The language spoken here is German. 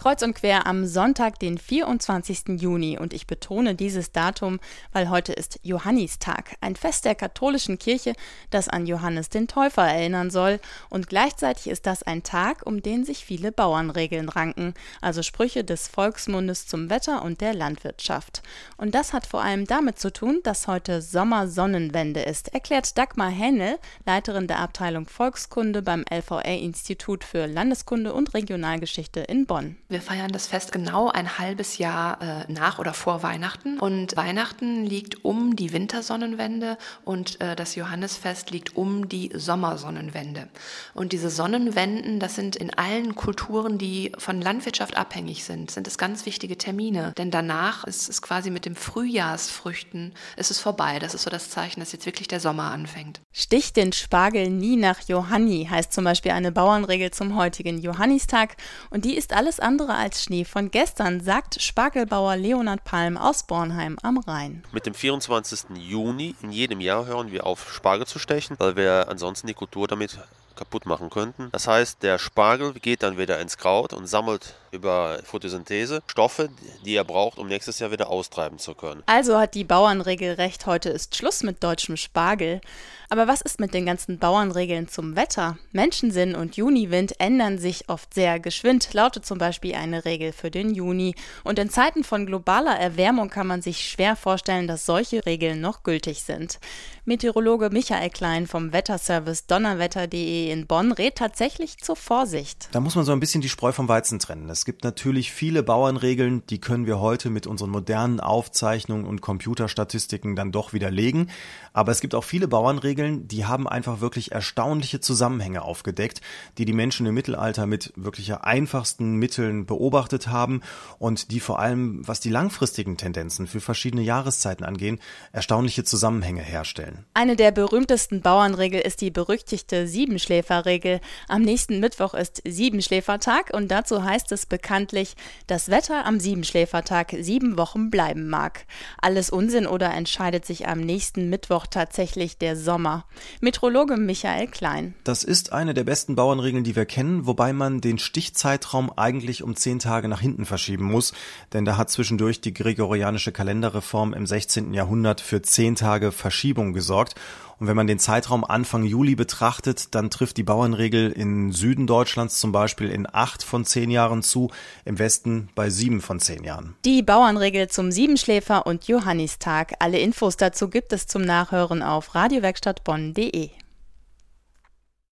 Kreuz und quer am Sonntag, den 24. Juni. Und ich betone dieses Datum, weil heute ist Johannistag, ein Fest der katholischen Kirche, das an Johannes den Täufer erinnern soll. Und gleichzeitig ist das ein Tag, um den sich viele Bauernregeln ranken, also Sprüche des Volksmundes zum Wetter und der Landwirtschaft. Und das hat vor allem damit zu tun, dass heute Sommersonnenwende ist, erklärt Dagmar Hennel, Leiterin der Abteilung Volkskunde beim LVR-Institut für Landeskunde und Regionalgeschichte in Bonn. Wir feiern das Fest genau ein halbes Jahr äh, nach oder vor Weihnachten. Und Weihnachten liegt um die Wintersonnenwende und äh, das Johannesfest liegt um die Sommersonnenwende. Und diese Sonnenwenden, das sind in allen Kulturen, die von Landwirtschaft abhängig sind, sind es ganz wichtige Termine. Denn danach ist es quasi mit dem Frühjahrsfrüchten ist es vorbei. Das ist so das Zeichen, dass jetzt wirklich der Sommer anfängt. Stich den Spargel nie nach Johanni heißt zum Beispiel eine Bauernregel zum heutigen Johannistag. Und die ist alles andere andere als Schnee von gestern, sagt Spargelbauer Leonhard Palm aus Bornheim am Rhein. Mit dem 24. Juni in jedem Jahr hören wir auf, Spargel zu stechen, weil wir ansonsten die Kultur damit kaputt machen könnten. Das heißt, der Spargel geht dann wieder ins Kraut und sammelt über Photosynthese Stoffe, die er braucht, um nächstes Jahr wieder austreiben zu können. Also hat die Bauernregel recht, heute ist Schluss mit deutschem Spargel. Aber was ist mit den ganzen Bauernregeln zum Wetter? Menschensinn und Juniwind ändern sich oft sehr geschwind, lautet zum Beispiel eine Regel für den Juni. Und in Zeiten von globaler Erwärmung kann man sich schwer vorstellen, dass solche Regeln noch gültig sind. Meteorologe Michael Klein vom Wetterservice donnerwetter.de in Bonn rät tatsächlich zur Vorsicht. Da muss man so ein bisschen die Spreu vom Weizen trennen. Es gibt natürlich viele Bauernregeln, die können wir heute mit unseren modernen Aufzeichnungen und Computerstatistiken dann doch widerlegen. Aber es gibt auch viele Bauernregeln, die haben einfach wirklich erstaunliche Zusammenhänge aufgedeckt, die die Menschen im Mittelalter mit wirklich einfachsten Mitteln beobachtet haben und die vor allem, was die langfristigen Tendenzen für verschiedene Jahreszeiten angehen, erstaunliche Zusammenhänge herstellen. Eine der berühmtesten Bauernregeln ist die berüchtigte Siebenschläferregel. Am nächsten Mittwoch ist Siebenschläfertag und dazu heißt es bekanntlich, das Wetter am Siebenschläfertag sieben Wochen bleiben mag. Alles Unsinn oder entscheidet sich am nächsten Mittwoch tatsächlich der Sommer. Metrologe Michael Klein. Das ist eine der besten Bauernregeln, die wir kennen, wobei man den Stichzeitraum eigentlich um zehn Tage nach hinten verschieben muss, denn da hat zwischendurch die gregorianische Kalenderreform im 16. Jahrhundert für zehn Tage Verschiebung gesorgt. Und wenn man den Zeitraum Anfang Juli betrachtet, dann trifft die Bauernregel in Süden Deutschlands zum Beispiel in acht von zehn Jahren zu, im Westen bei sieben von zehn Jahren. Die Bauernregel zum Siebenschläfer und Johannistag. Alle Infos dazu gibt es zum Nachhören auf radiowerkstattbonn.de.